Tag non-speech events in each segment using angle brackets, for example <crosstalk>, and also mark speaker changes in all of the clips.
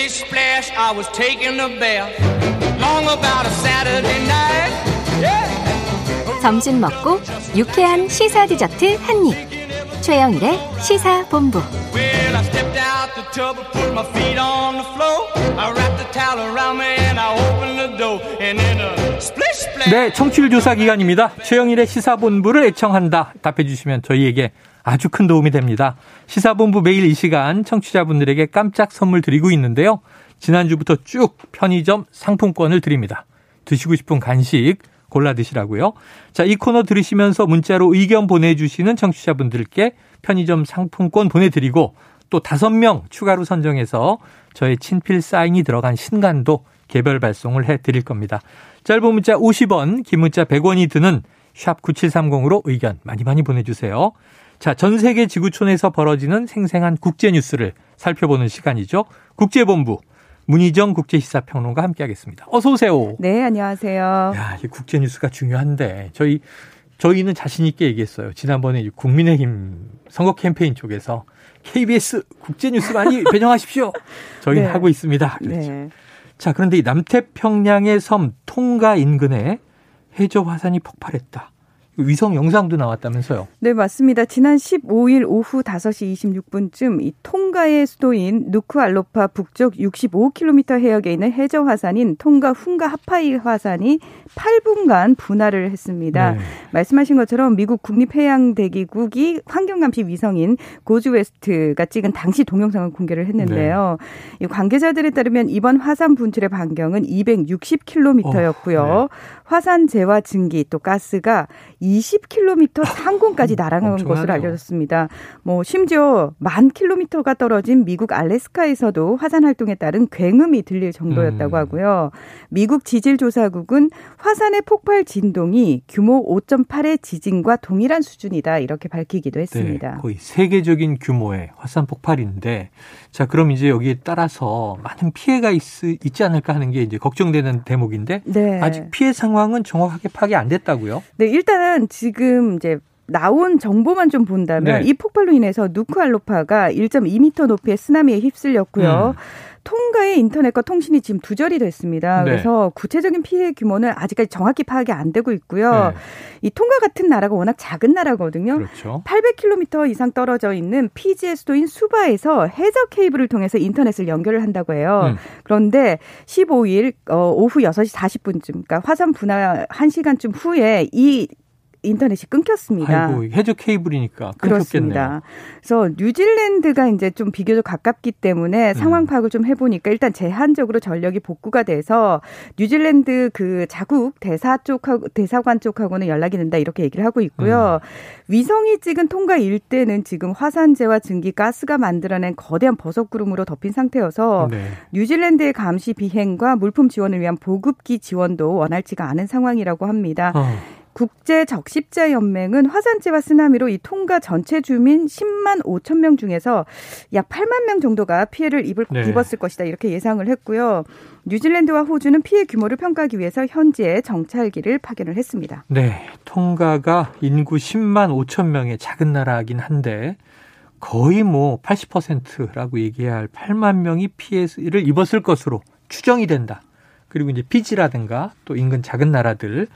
Speaker 1: Splish splash, I was taking a bath. Long about a Saturday night. Yeah.
Speaker 2: 점심 먹고 유쾌한 시사 디저트 한 입. 최영일의 시사 본부.
Speaker 1: Well, I stepped out the tub and put my feet on the floor. I
Speaker 3: 네, 청취율 조사 기간입니다. 최영일의 시사본부를 애청한다. 답해주시면 저희에게 아주 큰 도움이 됩니다. 시사본부 매일 이 시간 청취자분들에게 깜짝 선물 드리고 있는데요. 지난주부터 쭉 편의점 상품권을 드립니다. 드시고 싶은 간식 골라 드시라고요. 자, 이 코너 들으시면서 문자로 의견 보내주시는 청취자분들께 편의점 상품권 보내드리고 또 다섯 명 추가로 선정해서 저의 친필 사인이 들어간 신간도 개별 발송을 해 드릴 겁니다. 짧은 문자 50원, 긴 문자 100원이 드는 샵 9730으로 의견 많이 많이 보내주세요. 자, 전 세계 지구촌에서 벌어지는 생생한 국제 뉴스를 살펴보는 시간이죠. 국제본부 문희정 국제시사평론가 함께하겠습니다. 어서 오세요.
Speaker 4: 네, 안녕하세요.
Speaker 3: 야, 이 국제 뉴스가 중요한데 저희 저희는 자신 있게 얘기했어요. 지난번에 국민의힘 선거 캠페인 쪽에서 KBS 국제 뉴스 많이 <laughs> 배정하십시오. 저희
Speaker 4: 네.
Speaker 3: 하고 있습니다. 그랬죠.
Speaker 4: 네.
Speaker 3: 자, 그런데 이 남태평양의 섬 통가 인근에 해저 화산이 폭발했다. 위성 영상도 나왔다면서요.
Speaker 4: 네, 맞습니다. 지난 15일 오후 5시 26분쯤 이 통가의 수도인 누쿠알로파 북쪽 65km 해역에 있는 해저 화산인 통가 훈가 하파이 화산이 8분간 분할을 했습니다.
Speaker 3: 네.
Speaker 4: 말씀하신 것처럼 미국 국립해양대기국이 환경감시 위성인 고즈웨스트가 찍은 당시 동영상을 공개를 했는데요. 이 관계자들에 따르면 이번 화산 분출의 반경은 260km였고요.
Speaker 3: 어, 네.
Speaker 4: 화산 재와 증기 또 가스가 20km 상공까지 날아간 것으로. 알려졌습니다. 뭐 심지어 만 킬로미터가 떨어진 미국 알래스카에서도 화산 활동에 따른 굉음이 들릴 정도였다고
Speaker 3: 음.
Speaker 4: 하고요. 미국 지질조사국은 화산의 폭발 진동이 규모 5.8의 지진과 동일한 수준이다 이렇게 밝히기도 했습니다.
Speaker 3: 네, 거의 세계적인 규모의 화산 폭발인데, 자, 그럼 이제 여기에 따라서 많은 피해가 있, 있지 않을까 하는 게 이제 걱정되는 대목인데,
Speaker 4: 네.
Speaker 3: 아직 피해 상황은 정확하게 파악이 안 됐다고요?
Speaker 4: 네, 일단은 지금 이제 나온 정보만 좀 본다면
Speaker 3: 네.
Speaker 4: 이 폭발로 인해서 누쿠알로파가 1.2m 높이의 쓰나미에 휩쓸렸고요.
Speaker 3: 음.
Speaker 4: 통가의 인터넷과 통신이 지금 두절이 됐습니다.
Speaker 3: 네.
Speaker 4: 그래서 구체적인 피해 규모는 아직까지 정확히 파악이 안 되고 있고요.
Speaker 3: 네.
Speaker 4: 이 통가 같은 나라가 워낙 작은 나라거든요.
Speaker 3: 그렇죠.
Speaker 4: 800km 이상 떨어져 있는 피지의 수도인 수바에서 해저 케이블을 통해서 인터넷을 연결을 한다고 해요.
Speaker 3: 음.
Speaker 4: 그런데 15일 어, 오후 6시 40분쯤, 그러니까 화산 분화 1시간쯤 후에 이 인터넷이 끊겼습니다.
Speaker 3: 아이고, 해저 케이블이니까 끊겼겠네요.
Speaker 4: 그렇습니다. 그래서 뉴질랜드가 이제 좀 비교적 가깝기 때문에 상황
Speaker 3: 음.
Speaker 4: 파악을 좀 해보니까 일단 제한적으로 전력이 복구가 돼서 뉴질랜드 그 자국 대사 쪽하고 대사관 쪽하고는 연락이 된다 이렇게 얘기를 하고 있고요.
Speaker 3: 음.
Speaker 4: 위성이 찍은 통과 일대는 지금 화산재와 증기 가스가 만들어낸 거대한 버섯 구름으로 덮인 상태여서
Speaker 3: 네.
Speaker 4: 뉴질랜드의 감시 비행과 물품 지원을 위한 보급기 지원도 원활치가 않은 상황이라고 합니다.
Speaker 3: 어,
Speaker 4: 국제 적십자 연맹은 화산재와 쓰나미로 이 통가 전체 주민 10만 5천 명 중에서 약 8만 명 정도가 피해를 입을,
Speaker 3: 네.
Speaker 4: 입었을 것이다 이렇게 예상을 했고요. 뉴질랜드와 호주는 피해 규모를 평가하기 위해서 현지에 정찰기를 파견을 했습니다.
Speaker 3: 네. 통가가 인구 10만 5천 명의 작은 나라이긴 한데, 거의 뭐 80%라고 얘기해야 할 8만 명이 피해를 입었을 것으로 추정이 된다. 그리고 이제 피지라든가 또 인근 작은 나라들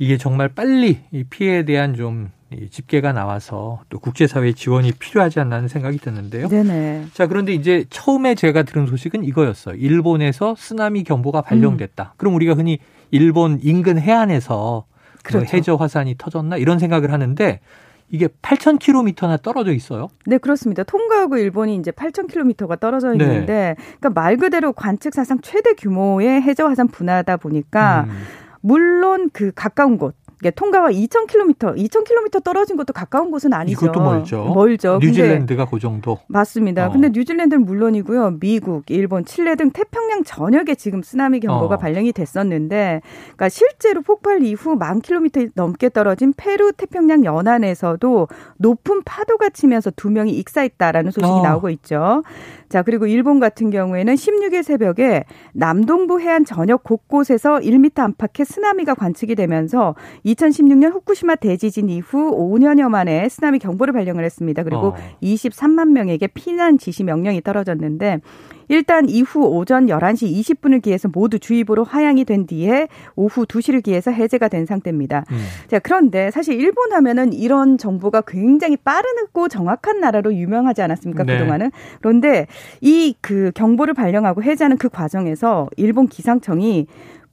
Speaker 3: 이게 정말 빨리 이 피해에 대한 좀이 집계가 나와서 또 국제사회의 지원이 필요하지 않나 하는 생각이 드는데요.
Speaker 4: 네네.
Speaker 3: 자, 그런데 이제 처음에 제가 들은 소식은 이거였어요. 일본에서 쓰나미 경보가 발령됐다. 그럼 우리가 흔히 일본 인근 해안에서 그
Speaker 4: 그렇죠.
Speaker 3: 해저 화산이 터졌나 이런 생각을 하는데 이게 8,000km나 떨어져 있어요.
Speaker 4: 네, 그렇습니다. 통가하고 일본이 이제 8,000km가 떨어져
Speaker 3: 네.
Speaker 4: 있는데, 그러니까 말 그대로 관측 사상 최대 규모의 해저 화산 분화다 보니까,
Speaker 3: 음.
Speaker 4: 물론 그 가까운 곳, 이게 통가와 2,000km, 2,000km 떨어진 것도 가까운 곳은 아니죠.
Speaker 3: 이것도 멀죠.
Speaker 4: 멀죠.
Speaker 3: 뉴질랜드가 그 정도.
Speaker 4: 맞습니다.
Speaker 3: 어.
Speaker 4: 근데 뉴질랜드는 물론이고요. 미국, 일본, 칠레 등 태평양 전역에 지금 쓰나미 경보가
Speaker 3: 어.
Speaker 4: 발령이 됐었는데, 그러니까 실제로 폭발 이후 만 킬로미터 넘게 떨어진 페루 태평양 연안에서도 높은 파도가 치면서 두 명이 익사했다라는 소식이
Speaker 3: 어.
Speaker 4: 나오고 있죠. 자, 그리고 일본 같은 경우에는 16일 새벽에 남동부 해안 전역 곳곳에서 1m 안팎의 쓰나미가 관측이 되면서 2016년 후쿠시마 대지진 이후 5년여 만에 쓰나미 경보를 발령을 했습니다. 그리고
Speaker 3: 어.
Speaker 4: 23만 명에게 피난 지시 명령이 떨어졌는데 일단 이후 오전 11시 20분을 기해서 모두 주의보로 하향이 된 뒤에 오후 2시를 기해서 해제가 된 상태입니다.
Speaker 3: 음.
Speaker 4: 자, 그런데 사실 일본 하면은 이런 정보가 굉장히 빠르고 정확한 나라로 유명하지 않았습니까?
Speaker 3: 네.
Speaker 4: 그동안은. 그런데 이 그 경보를 발령하고 해제하는 그 과정에서 일본 기상청이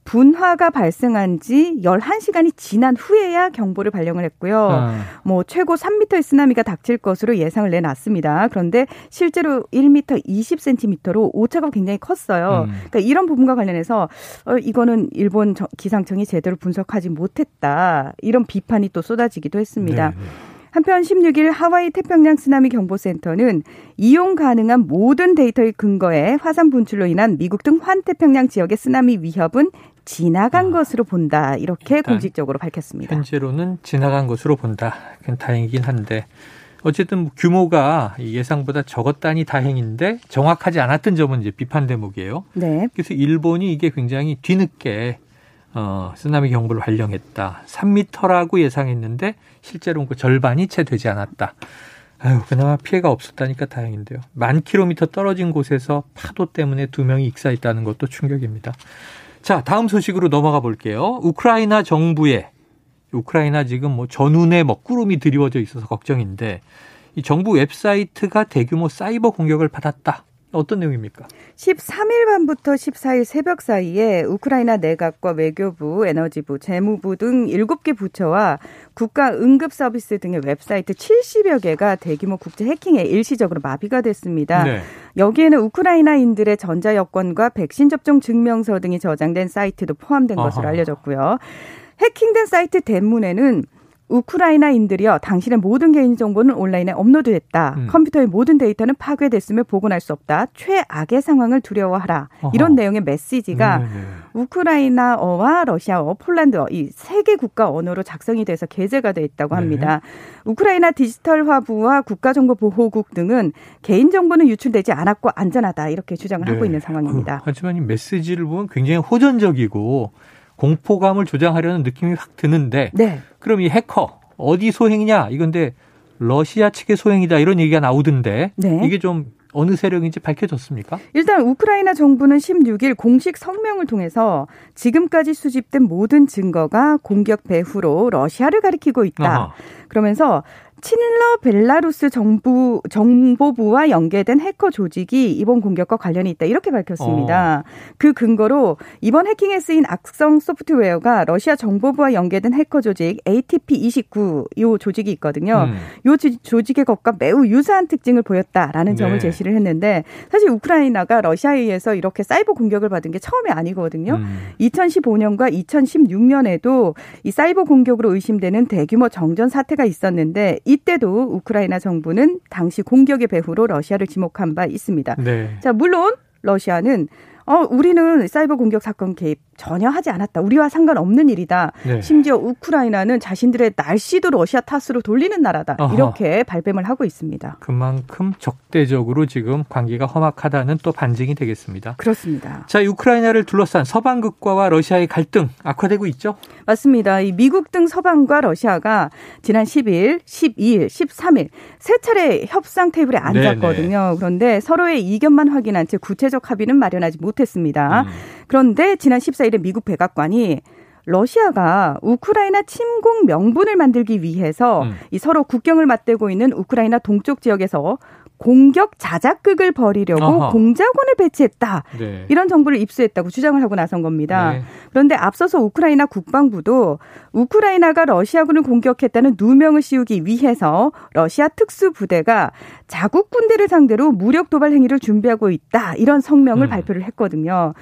Speaker 4: 분화가 발생한 지 11시간이 지난 후에야 경보를 발령을 했고요.
Speaker 3: 아.
Speaker 4: 뭐 최고 3m의 쓰나미가 닥칠 것으로 예상을 내놨습니다. 그런데 실제로 1m 20cm로 오차가 굉장히 컸어요.
Speaker 3: 음.
Speaker 4: 그러니까 이런 부분과 관련해서 어, 이거는 일본 저- 기상청이 제대로 분석하지 못했다. 이런 비판이 또 쏟아지기도 했습니다.
Speaker 3: 네, 네.
Speaker 4: 한편 16일 하와이 태평양 쓰나미 경보센터는 이용 가능한 모든 데이터의 근거에 화산 분출로 인한 미국 등 환태평양 지역의 쓰나미 위협은 지나간 것으로 본다. 이렇게
Speaker 3: 아.
Speaker 4: 공식적으로 밝혔습니다.
Speaker 3: 현재로는 지나간 것으로 본다. 그건 다행이긴 한데 어쨌든 뭐 규모가 예상보다 적었다니 다행인데 정확하지 않았던 점은 이제 비판 대목이에요.
Speaker 4: 네.
Speaker 3: 그래서 일본이 이게 굉장히 뒤늦게 어, 쓰나미 경보를 발령했다. 3미터라고 예상했는데 실제로는 그 절반이 채 되지 않았다. 아유, 그나마 피해가 없었다니까 다행인데요. 만 킬로미터 떨어진 곳에서 파도 때문에 두 명이 익사했다는 것도 충격입니다. 자, 다음 소식으로 넘어가 볼게요. 우크라이나 정부에 우크라이나 지금 뭐 전운에 먹구름이 드리워져 있어서 걱정인데 이 정부 웹사이트가 대규모 사이버 공격을 받았다. 어떤 내용입니까?
Speaker 4: 13일 밤부터 14일 새벽 사이에 우크라이나 내각과 외교부, 에너지부, 재무부 등 7개 부처와 국가 응급 서비스 등의 웹사이트 70여 개가 대규모 국제 해킹에 일시적으로 마비가 됐습니다.
Speaker 3: 네.
Speaker 4: 여기에는 우크라이나인들의 전자 여권과 백신 접종 증명서 등이 저장된 사이트도 포함된 것으로
Speaker 3: 아하.
Speaker 4: 알려졌고요. 해킹된 사이트 대문에는 우크라이나인들이여 당신의 모든 개인 정보는 온라인에 업로드됐다.
Speaker 3: 음.
Speaker 4: 컴퓨터의 모든 데이터는 파괴됐으며 복원할 수 없다. 최악의 상황을 두려워하라.
Speaker 3: 어허.
Speaker 4: 이런 내용의 메시지가
Speaker 3: 네네네.
Speaker 4: 우크라이나어와 러시아어, 폴란드어 이 세 개 국가 언어로 작성이 돼서 게재가 돼 있다고
Speaker 3: 네.
Speaker 4: 합니다. 우크라이나 디지털 화부와 국가정보보호국 등은 개인정보는 유출되지 않았고 안전하다 이렇게 주장을
Speaker 3: 네.
Speaker 4: 하고 있는 상황입니다.
Speaker 3: 어, 하지만 이 메시지를 보면 굉장히 호전적이고 공포감을 조장하려는 느낌이 확 드는데
Speaker 4: 네.
Speaker 3: 그럼 이 해커 어디 소행이냐 이건데 러시아 측의 소행이다 이런 얘기가 나오던데
Speaker 4: 네.
Speaker 3: 이게 좀 어느 세력인지 밝혀졌습니까?
Speaker 4: 일단 우크라이나 정부는 16일 공식 성명을 통해서 지금까지 수집된 모든 증거가 공격 배후로 러시아를 가리키고 있다.
Speaker 3: 아하.
Speaker 4: 그러면서 친러 벨라루스 정부 정보부와 연계된 해커 조직이 이번 공격과 관련이 있다 이렇게 밝혔습니다. 그 근거로 이번 해킹에 쓰인 악성 소프트웨어가 러시아 정보부와 연계된 해커 조직 ATP29 요 조직이 있거든요.
Speaker 3: 음.
Speaker 4: 요 조- 조직의 것과 매우 유사한 특징을 보였다라는 점을
Speaker 3: 네.
Speaker 4: 제시를 했는데 사실 우크라이나가 러시아에 의해서 이렇게 사이버 공격을 받은 게 처음이 아니거든요.
Speaker 3: 음.
Speaker 4: 2015년과 2016년에도 이 사이버 공격으로 의심되는 대규모 정전 사태가 있었는데 이때도 우크라이나 정부는 당시 공격의 배후로 러시아를 지목한 바 있습니다.
Speaker 3: 네.
Speaker 4: 자, 물론 러시아는 어, 우리는 사이버 공격 사건 개입 전혀 하지 않았다. 우리와 상관없는 일이다.
Speaker 3: 네.
Speaker 4: 심지어 우크라이나는 자신들의 날씨도 러시아 탓으로 돌리는 나라다.
Speaker 3: 어허.
Speaker 4: 이렇게 발뺌을 하고 있습니다.
Speaker 3: 그만큼 적대적으로 지금 관계가 험악하다는 또 반증이 되겠습니다.
Speaker 4: 그렇습니다.
Speaker 3: 자, 우크라이나를 둘러싼 서방 국가와 러시아의 갈등 악화되고 있죠?
Speaker 4: 맞습니다. 이 미국 등 서방과 러시아가 지난 10일, 12일, 13일 세 차례 협상 테이블에 앉았거든요. 그런데 서로의 이견만 확인한 채 구체적 합의는 마련하지 못했습니다.
Speaker 3: 음.
Speaker 4: 그런데 지난 14일에 미국 백악관이 러시아가 우크라이나 침공 명분을 만들기 위해서
Speaker 3: 음.
Speaker 4: 이 서로 국경을 맞대고 있는 우크라이나 동쪽 지역에서 공격 자작극을 벌이려고
Speaker 3: 어허.
Speaker 4: 공작원을 배치했다.
Speaker 3: 네.
Speaker 4: 이런 정보를 입수했다고 주장을 하고 나선 겁니다.
Speaker 3: 네.
Speaker 4: 그런데 앞서서 우크라이나 국방부도 우크라이나가 러시아군을 공격했다는 누명을 씌우기 위해서 러시아 특수부대가 자국 군대를 상대로 무력 도발 행위를 준비하고 있다. 이런 성명을
Speaker 3: 음.
Speaker 4: 발표를 했거든요.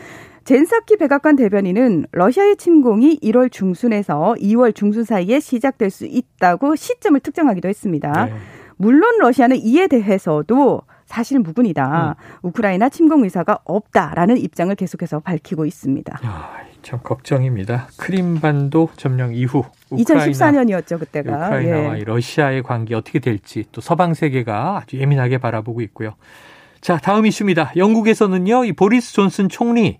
Speaker 4: 젠사키 백악관 대변인은 러시아의 침공이 1월 중순에서 2월 중순 사이에 시작될 수 있다고 시점을 특정하기도 했습니다.
Speaker 3: 네.
Speaker 4: 물론 러시아는 이에 대해서도 사실 무근이다. 우크라이나 침공 의사가 없다라는 입장을 계속해서 밝히고 있습니다.
Speaker 3: 야, 참 걱정입니다. 크림반도 점령 이후 우크라이나
Speaker 4: 2014년이었죠 그때가.
Speaker 3: 우크라이나와
Speaker 4: 예.
Speaker 3: 이 러시아의 관계 어떻게 될지 또 서방 세계가 아주 예민하게 바라보고 있고요. 자, 다음 이슈입니다. 영국에서는요, 이 보리스 존슨 총리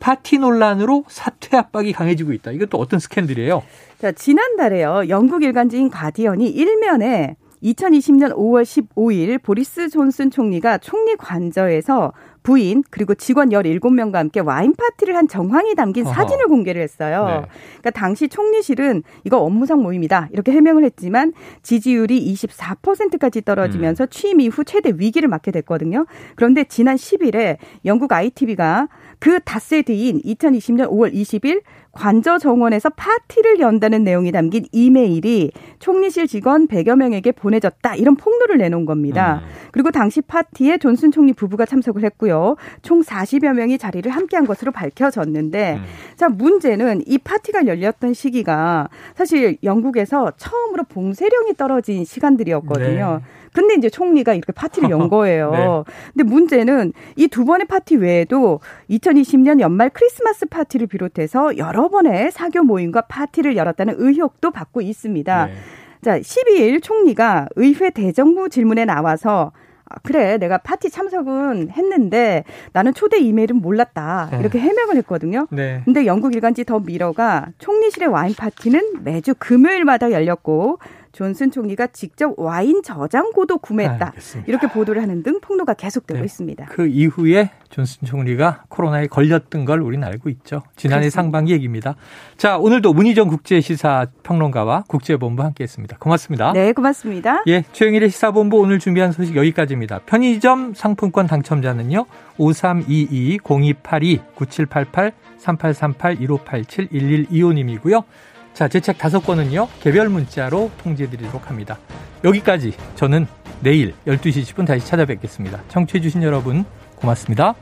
Speaker 3: 파티 논란으로 사퇴 압박이 강해지고 있다. 이것도 어떤 스캔들이에요?
Speaker 4: 자, 지난달에요. 영국 일간지인 가디언이 일면에 2020년 5월 15일 보리스 존슨 총리가 총리 관저에서 부인 그리고 직원 17명과 함께 와인 파티를 한 정황이 담긴
Speaker 3: 어허.
Speaker 4: 사진을 공개를 했어요.
Speaker 3: 네.
Speaker 4: 그러니까 당시 총리실은 이거 업무상 모임이다 이렇게 해명을 했지만 지지율이 24%까지 떨어지면서
Speaker 3: 음.
Speaker 4: 취임 이후 최대 위기를 맞게 됐거든요. 그런데 지난 10일에 영국 ITV가 그 닷새 뒤인 2020년 5월 20일 관저 정원에서 파티를 연다는 내용이 담긴 이메일이 총리실 직원 100여 명에게 보내졌다. 이런 폭로를 내놓은 겁니다.
Speaker 3: 음.
Speaker 4: 그리고 당시 파티에 존슨 총리 부부가 참석을 했고요. 총 40여 명이 자리를 함께한 것으로 밝혀졌는데
Speaker 3: 음.
Speaker 4: 자, 문제는 이 파티가 열렸던 시기가 사실 영국에서 처음으로 봉쇄령이 떨어진 시간들이었거든요.
Speaker 3: 네.
Speaker 4: 근데 이제 총리가 이렇게 파티를 연 거예요. <laughs>
Speaker 3: 네.
Speaker 4: 근데 문제는 이 두 번의 파티 외에도 2020년 연말 크리스마스 파티를 비롯해서 여러 번의 사교 모임과 파티를 열었다는 의혹도 받고 있습니다.
Speaker 3: 네.
Speaker 4: 자, 12일 총리가 의회 대정부 질문에 나와서 아, 그래, 내가 파티 참석은 했는데 나는 초대 이메일은 몰랐다. 이렇게 해명을 했거든요.
Speaker 3: 네.
Speaker 4: 근데 영국 일간지 더 미러가 총리실의 와인 파티는 매주 금요일마다 열렸고 존슨 총리가 직접 와인 저장고도 구매했다.
Speaker 3: 알겠습니다.
Speaker 4: 이렇게 보도를 하는 등 폭로가 계속되고
Speaker 3: 네.
Speaker 4: 있습니다.
Speaker 3: 그 이후에 존슨 총리가 코로나에 걸렸던 걸 우리는 알고 있죠. 지난해
Speaker 4: 그렇습니다.
Speaker 3: 상반기 얘기입니다. 자, 오늘도 문희정 국제시사 평론가와 국제본부 함께 했습니다. 고맙습니다.
Speaker 4: 네, 고맙습니다.
Speaker 3: 예, 최영일의 시사본부 오늘 준비한 소식 여기까지입니다. 편의점 상품권 당첨자는요. 5322-0282-9788-3838-1587-1125님이고요. 자, 제 책 다섯 권은요. 개별 문자로 통지해드리도록 합니다. 여기까지 저는 내일 12시 10분 다시 찾아뵙겠습니다. 청취해주신 여러분 고맙습니다.